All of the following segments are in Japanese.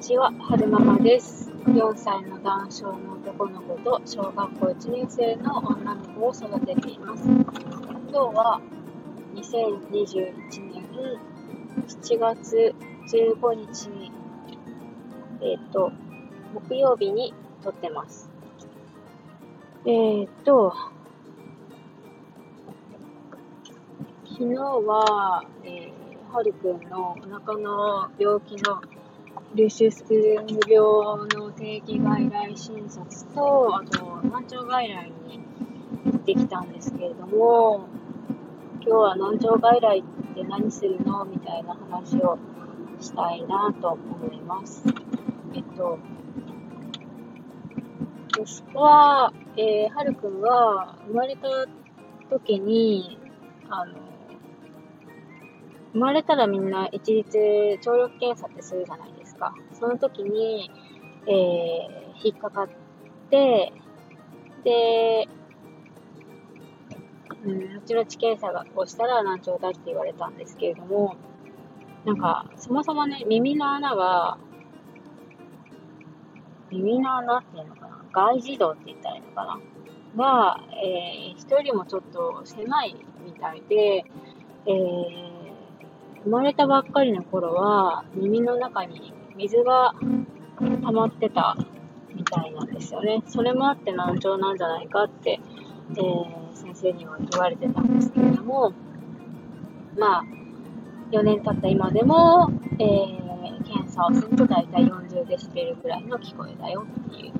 ちは、はるままです。4歳の男性の男の子と小学校1年生の女の子を育てています。今日は2021年7月15日、えっ、ー、と、木曜日に撮ってます。えっ、ー、と、昨日は、えー、はるくんのお腹の病気のルシュス病の定期外来診察と、あと、難聴外来に行ってきたんですけれども、今日は難聴外来って何するのみたいな話をしたいなと思います。えっと、息子は、えー、はるくんは生まれた時に、あの、生まれたらみんな一律聴力検査ってするじゃないですか。その時に、えー、引っかかって、で、うん、後々検査をしたら難聴だって言われたんですけれども、なんか、そもそもね、耳の穴が、耳の穴っていうのかな外耳道って言ったらいいのかなが、えー、人よりもちょっと狭いみたいで、えー生まれたばっかりの頃は耳の中に水が溜まってたみたいなんですよね。それもあって難聴なんじゃないかって、えー、先生には言われてたんですけれども、まあ、4年経った今でも、えー、検査をすると大体40デシベルぐらいの聞こえだよっていう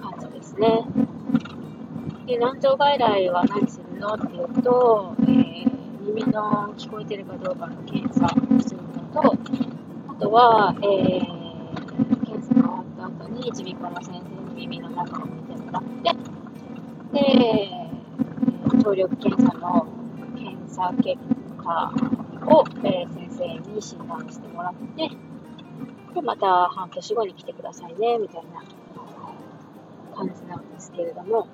感じですね。で難聴外来は何するのっていうと、えー耳の聞こえてるかどうかの検査をするのと、あとは、えー、検査が終わった後に耳鼻科の先生に耳の中を見てもらって、で、聴力検査の検査結果を、えー、先生に診断してもらって、で、また半年後に来てくださいね、みたいな感じなんですけれども、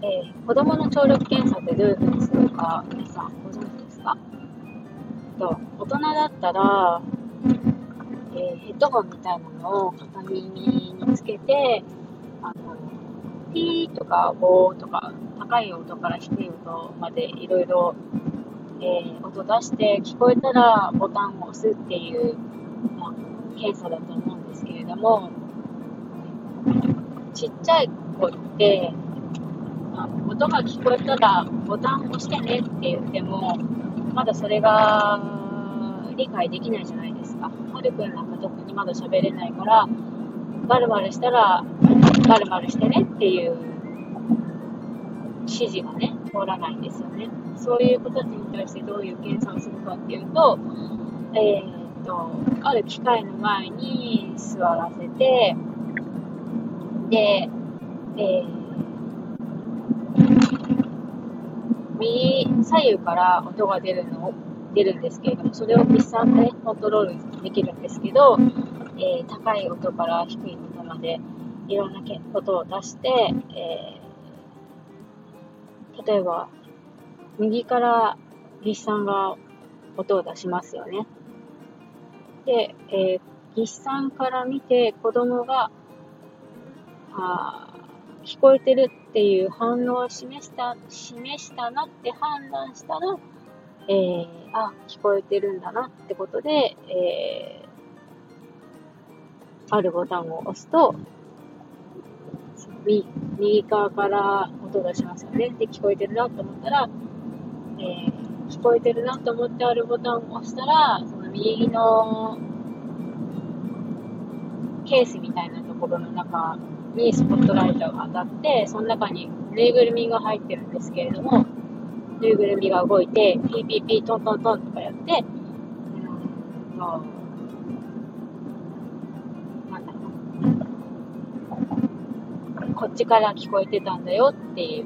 えー、子供の聴力検査ってどういうふうにするか、皆さんご存知ですかと大人だったら、えー、ヘッドホンみたいなのを片耳につけて、あの、ピーとかボーとか、高い音から低い音までいろいろ、音出して聞こえたらボタンを押すっていう、まあ、検査だと思うんですけれども、ちっちゃい子って、音が聞こえたらボタン押してねって言っても、まだそれが理解できないじゃないですか。はるくんなんか特にまだ喋れないから、バルバルしたら、バルバルしてねっていう指示がね、通らないんですよね。そういう子たちに対してどういう検査をするかっていうと、えー、っと、ある機械の前に座らせて、で、えー左右から音が出るの出るんですけれども、それを筆算でコントロールできるんですけど、えー、高い音から低い音までいろんな音を出して、えー、例えば、右から筆算が音を出しますよね。で、えー、筆算から見て子供が、あ聞こえてるっていう反応を示した、示したなって判断したら、えー、あ、聞こえてるんだなってことで、えー、あるボタンを押すと、右右側から音がしますよね。で、聞こえてるなと思ったら、えー、聞こえてるなと思ってあるボタンを押したら、その右のケースみたいなところの中にスポットライトが当たって、その中にぬいぐるみが入ってるんですけれども、ぬいぐるみが動いて、ピーピーピートントントンとかやって、うん、なんだろう。こっちから聞こえてたんだよっていう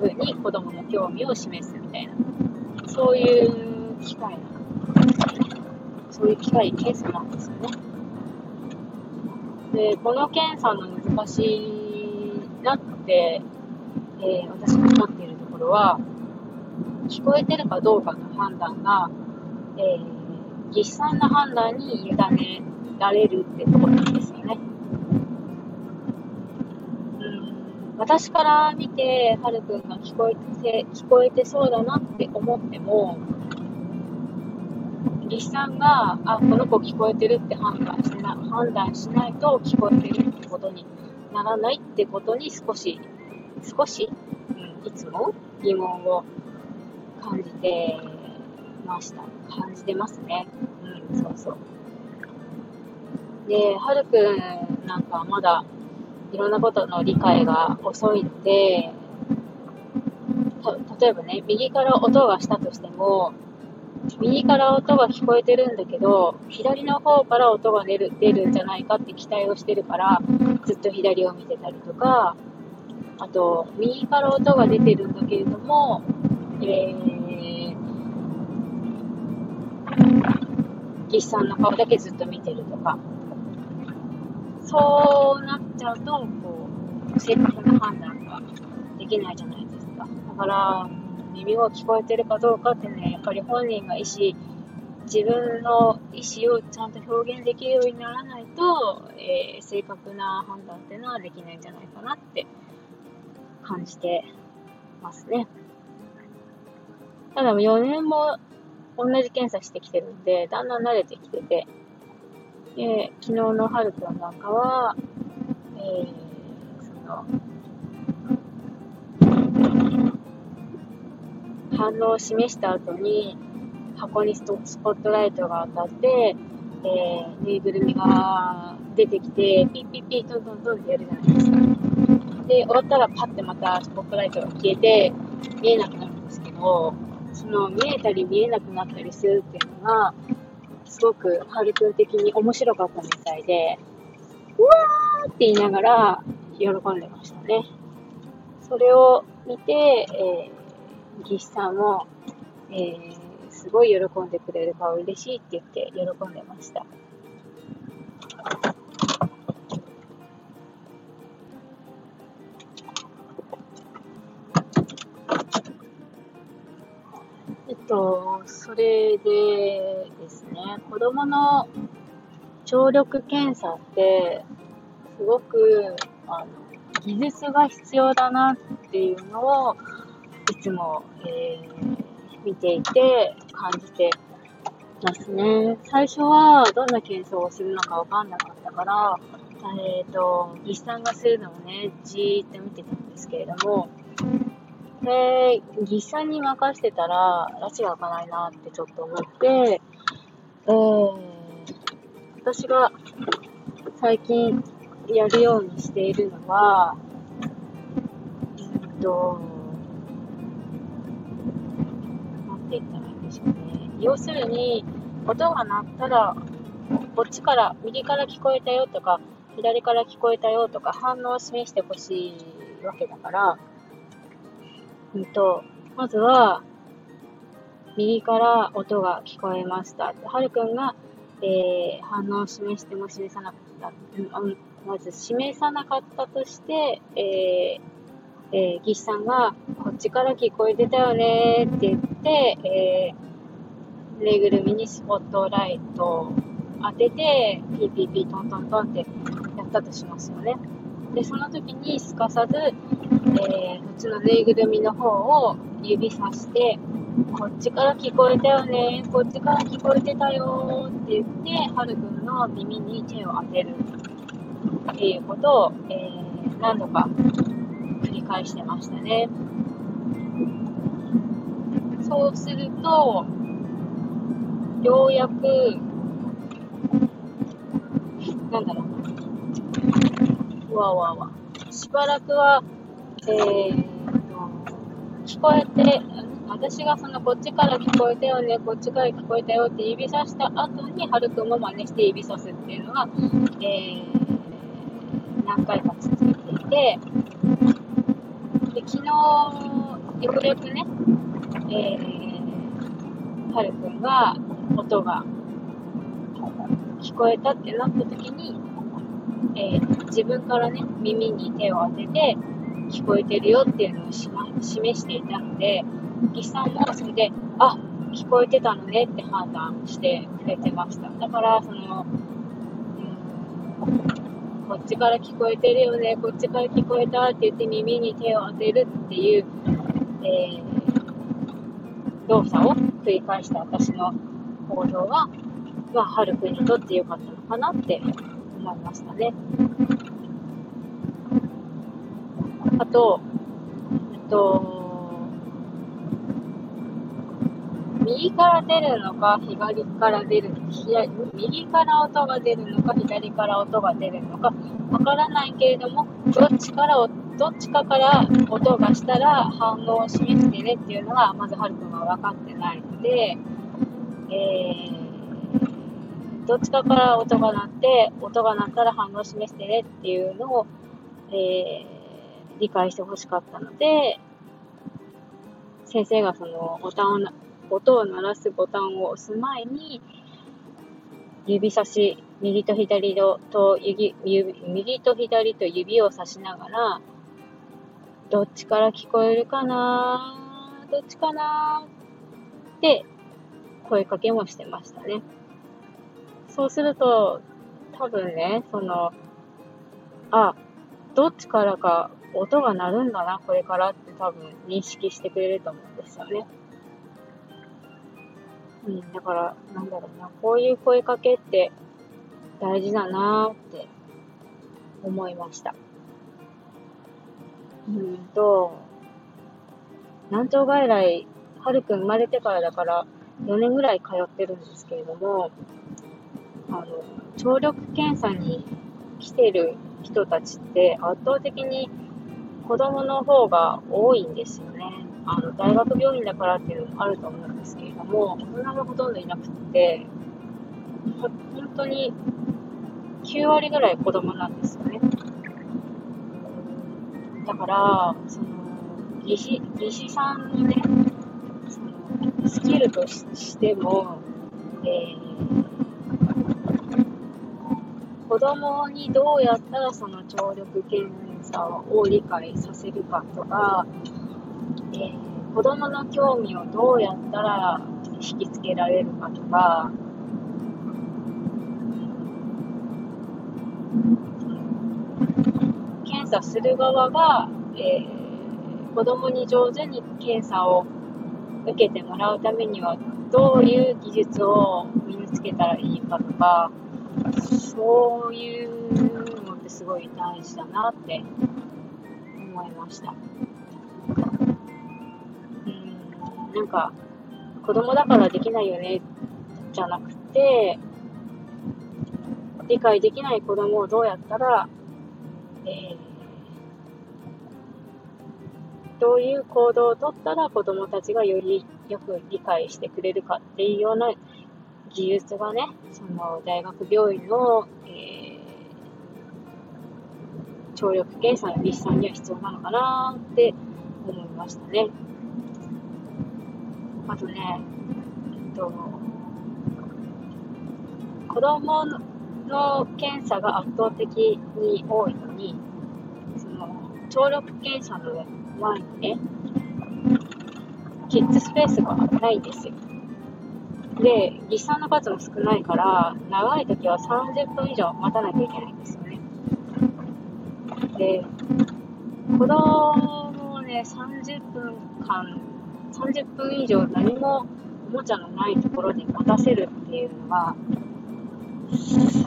風に子供の興味を示すみたいな、そういう機会そういう機会、ケースなんですよね。で、この検査の難しいなって、えー、私が思っているところは、聞こえてるかどうかの判断が、えー、実際の判断に委ねられるってところなんですよね。うん私から見て、はるくんが聞こえて、聞こえてそうだなって思っても、技師さんが、あ、この子聞こえてるって判断しな判断しないと聞こえてるってことにならないってことに少し、少し、うん、いつも疑問を感じてました。感じてますね。うん、そうそう。で、はるくんなんかまだいろんなことの理解が遅いので、例えばね、右から音がしたとしても、右から音が聞こえてるんだけど、左の方から音が出る出るんじゃないかって期待をしてるから、ずっと左を見てたりとか、あと、右から音が出てるんだけれども、えー、岸さんの顔だけずっと見てるとか、そうなっちゃうと、こう、正確な判断ができないじゃないですか。だから、耳が聞こえてるかどうかってね、やっぱり本人が意思、自分の意思をちゃんと表現できるようにならないと、えー、正確な判断っていうのはできないんじゃないかなって感じてますね。ただ4年も同じ検査してきてるんで、だんだん慣れてきてて、で、昨日のはるくんなんかは、えー、その、反応を示した後に、箱にスポットライトが当たって、えー、ぬいぐるみが出てきて、ピッピッピットントントンってやるじゃないですか。で、終わったらパッてまたスポットライトが消えて、見えなくなるんですけど、その見えたり見えなくなったりするっていうのが、すごくハルくん的に面白かったみたいで、うわーって言いながら喜んでましたね。それを見て、えー技師さんも、えー、すごい喜んでくれるから嬉しいって言って喜んでました。えっと、それでですね、子供の聴力検査って、すごく、あの、技術が必要だなっていうのを、つも、えー、見ていて感じてますね。最初はどんな検証をするのかわかんなかったから、えっ、ー、と、技師さんがするのをね、じーっと見てたんですけれども、で、技師さんに任せてたら、拉致が開かないなってちょっと思って、えー、私が最近やるようにしているのは、えっと、て言ったらいいんでしょうね。要するに、音が鳴ったら、こっちから、右から聞こえたよとか、左から聞こえたよとか、反応を示してほしいわけだから、うんと、まずは、右から音が聞こえました。はるくんが、えー、反応を示しても示さなかった、まず示さなかったとして、えーえー、技師さんが、こっちから聞こえてたよねって言って、えー、ぬいぐるみにスポットライトを当てて、ピーピーピートントントンってやったとしますよね。で、その時にすかさず、えー、こっちのぬいぐるみの方を指さして、こっちから聞こえたよね、こっちから聞こえてたよって言って、はるくんの耳に手を当てるっていうことを、えー、何度か返してましたね。そうすると、ようやく、なんだろう。わわわ。しばらくは、えー、聞こえて、私がそのこっちから聞こえたよね、こっちから聞こえたよって指さした後に、はるくんも真似して指さすっていうのが、えー、何回か続いていて、で、昨日、ようやくね、えー、はるくんが、音が聞こえたってなった時に、えー、自分からね、耳に手を当てて、聞こえてるよっていうのを示していたので、岸さんもそれで、あ、聞こえてたのねって判断してくれてました。だから、その、こっちから聞こえてるよね、こっちから聞こえたって言って耳に手を当てるっていう、えー、動作を繰り返した私の行動は、まあ、はるくんにとってよかったのかなって思いましたね。あと、えっと、右から出るのか、左から出る、右から音が出るのか、左から音が出るのか、わからないけれども、どっちからどっちかから音がしたら反応を示してねっていうのが、まずはるくんは分かってないので、えー、どっちかから音が鳴って、音が鳴ったら反応を示してねっていうのを、えー、理解してほしかったので、先生がそのボタンを音を鳴らすボタンを押す前に、指差し、右と左と指、右と左と指を差しながら、どっちから聞こえるかなどっちかなって声かけもしてましたね。そうすると、多分ね、その、あ、どっちからか音が鳴るんだな、これからって多分認識してくれると思うんですよね。うん、だから、なんだろうな、こういう声かけって大事だなって思いました。うんと、難聴外来、はるくん生まれてからだから4年ぐらい通ってるんですけれども、あの、聴力検査に来てる人たちって圧倒的に子供の方が多いんですよね。あの、大学病院だからっていうのもあると思うんですけれども、大人がほとんどいなくて、本当に9割ぐらい子供なんですよね。だから、その、技師、技師さんのね、その、スキルとしても、えー、子供にどうやったらその聴力検査を理解させるかとか、えー、子供の興味をどうやったら引きつけられるかとか、検査する側が、えー、子供に上手に検査を受けてもらうためにはどういう技術を身につけたらいいかとかそういうのってすごい大事だなって思いました。なんか、子供だからできないよね、じゃなくて、理解できない子供をどうやったら、えー、どういう行動をとったら子供たちがよりよく理解してくれるかっていうような技術がね、その大学病院の、えー、聴力計算の技師さんには必要なのかなって思いましたね。あとね、えっと、子供の検査が圧倒的に多いのに、その、聴力検査の前にね、キッズスペースがないんですよ。で、技師さんの数も少ないから、長い時は30分以上待たなきゃいけないんですよね。で、子供をね、30分間30分以上何もおもちゃのないところに待たせるっていうのは、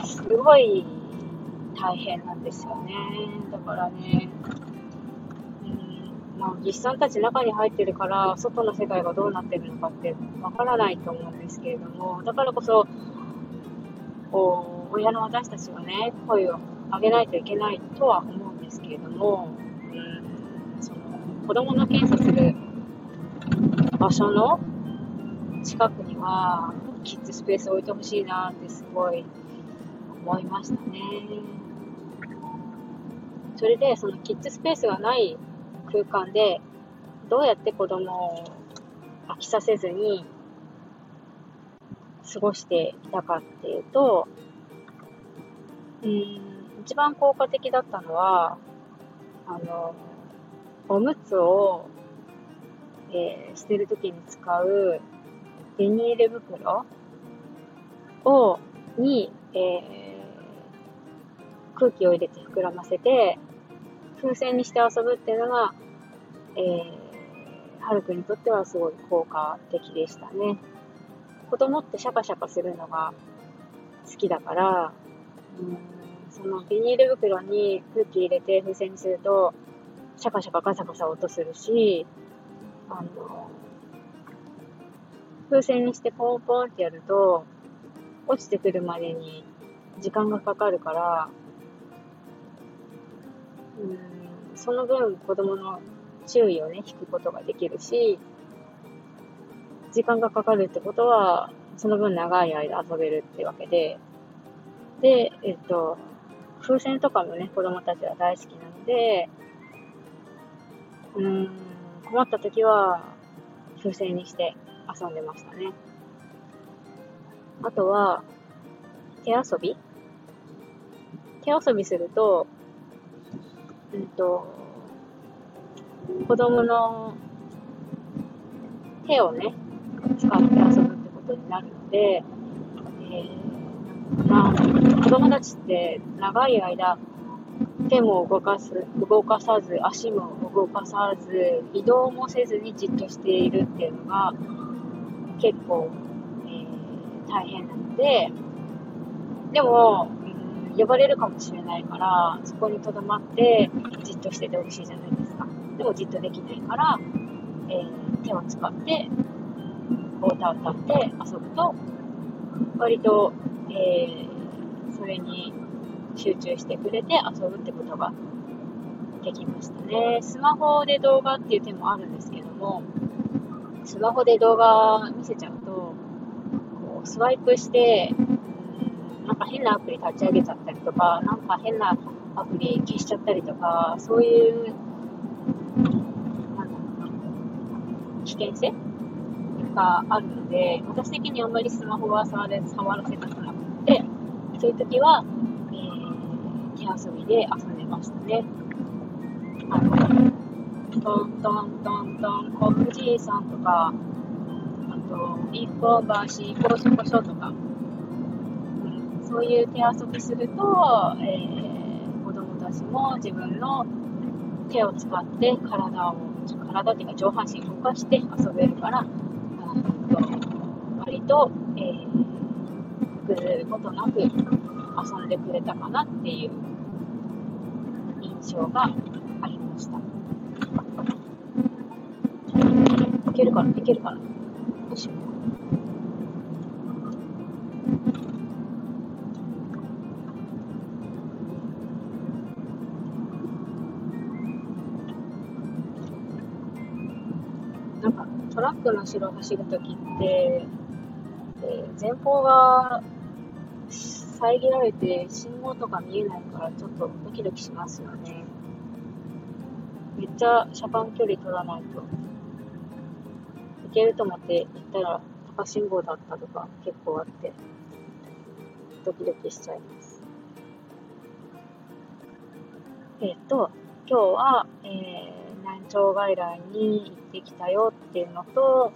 すごい大変なんですよね。だからね、うん、まあ、技師さんたち中に入ってるから、外の世界がどうなってるのかってわからないと思うんですけれども、だからこそ、こう、親の私たちはね、声を上げないといけないとは思うんですけれども、うん、その、子供の検査する場所の近くにはキッズスペース置いてほしいなってすごい思いましたね。それでそのキッズスペースがない空間でどうやって子供を飽きさせずに過ごしていたかっていうと、うん、一番効果的だったのは、あの、おむつをえー、捨てるときに使うビニール袋を、に、えー、空気を入れて膨らませて、風船にして遊ぶっていうのが、えー、はるくんにとってはすごい効果的でしたね。子供ってシャカシャカするのが好きだから、うんそのビニール袋に空気入れて風船にすると、シャカシャカガサガサ音するし、あの、風船にしてポンポンってやると、落ちてくるまでに時間がかかるから、うん、その分子供の注意をね、引くことができるし、時間がかかるってことは、その分長い間遊べるってわけで、で、えっと、風船とかもね、子供たちは大好きなので、うん、困った時は、風船にして遊んでましたね。あとは、手遊び？手遊びすると、うんと、子供の手をね、使って遊ぶってことになるので、えー、まあ、子供たちって長い間、手も動かす、動かさず、足も動かさず、移動もせずにじっとしているっていうのが結構、えー、大変なので、でも、うん、呼ばれるかもしれないから、そこに留まってじっとしててほしいじゃないですか。でもじっとできないから、えー、手を使ってお歌を歌って遊ぶと、割と、えー、それに集中してくれて遊ぶってことができましたね。スマホで動画っていう手もあるんですけども、スマホで動画見せちゃうと、こうスワイプして、なんか変なアプリ立ち上げちゃったりとか、なんか変なアプリ消しちゃったりとか、そういう、危険性があるので、私的にあんまりスマホは触れ触らせたくなくて、そういう時は、えー、手遊びで遊んでましたね。あの、トントントントン、コブじいさんとか、あと、一本橋、こしこしょとか、うんそういう手遊びすると、えー、子供たちも自分の手を使って体を、体っていうか上半身動かして遊べるから、割と、えー、崩れることなく遊んでくれたかなっていう印象がいけるかないけるかなよいしょ。なんかトラックの後ろを走るときって、えー、前方が遮られて信号とか見えないからちょっとドキドキしますよね。めっちゃ車間距離取らないと。いけると思って行ったら赤信号だったとか結構あって、ドキドキしちゃいます。えっ、と、今日は、えー、難聴外来に行ってきたよっていうのと、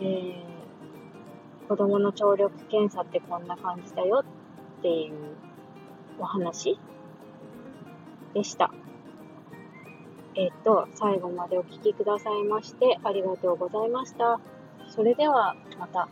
えー、子供の聴力検査ってこんな感じだよっていうお話でした。えっ、と、最後までお聴きくださいましてありがとうございました。それではまた。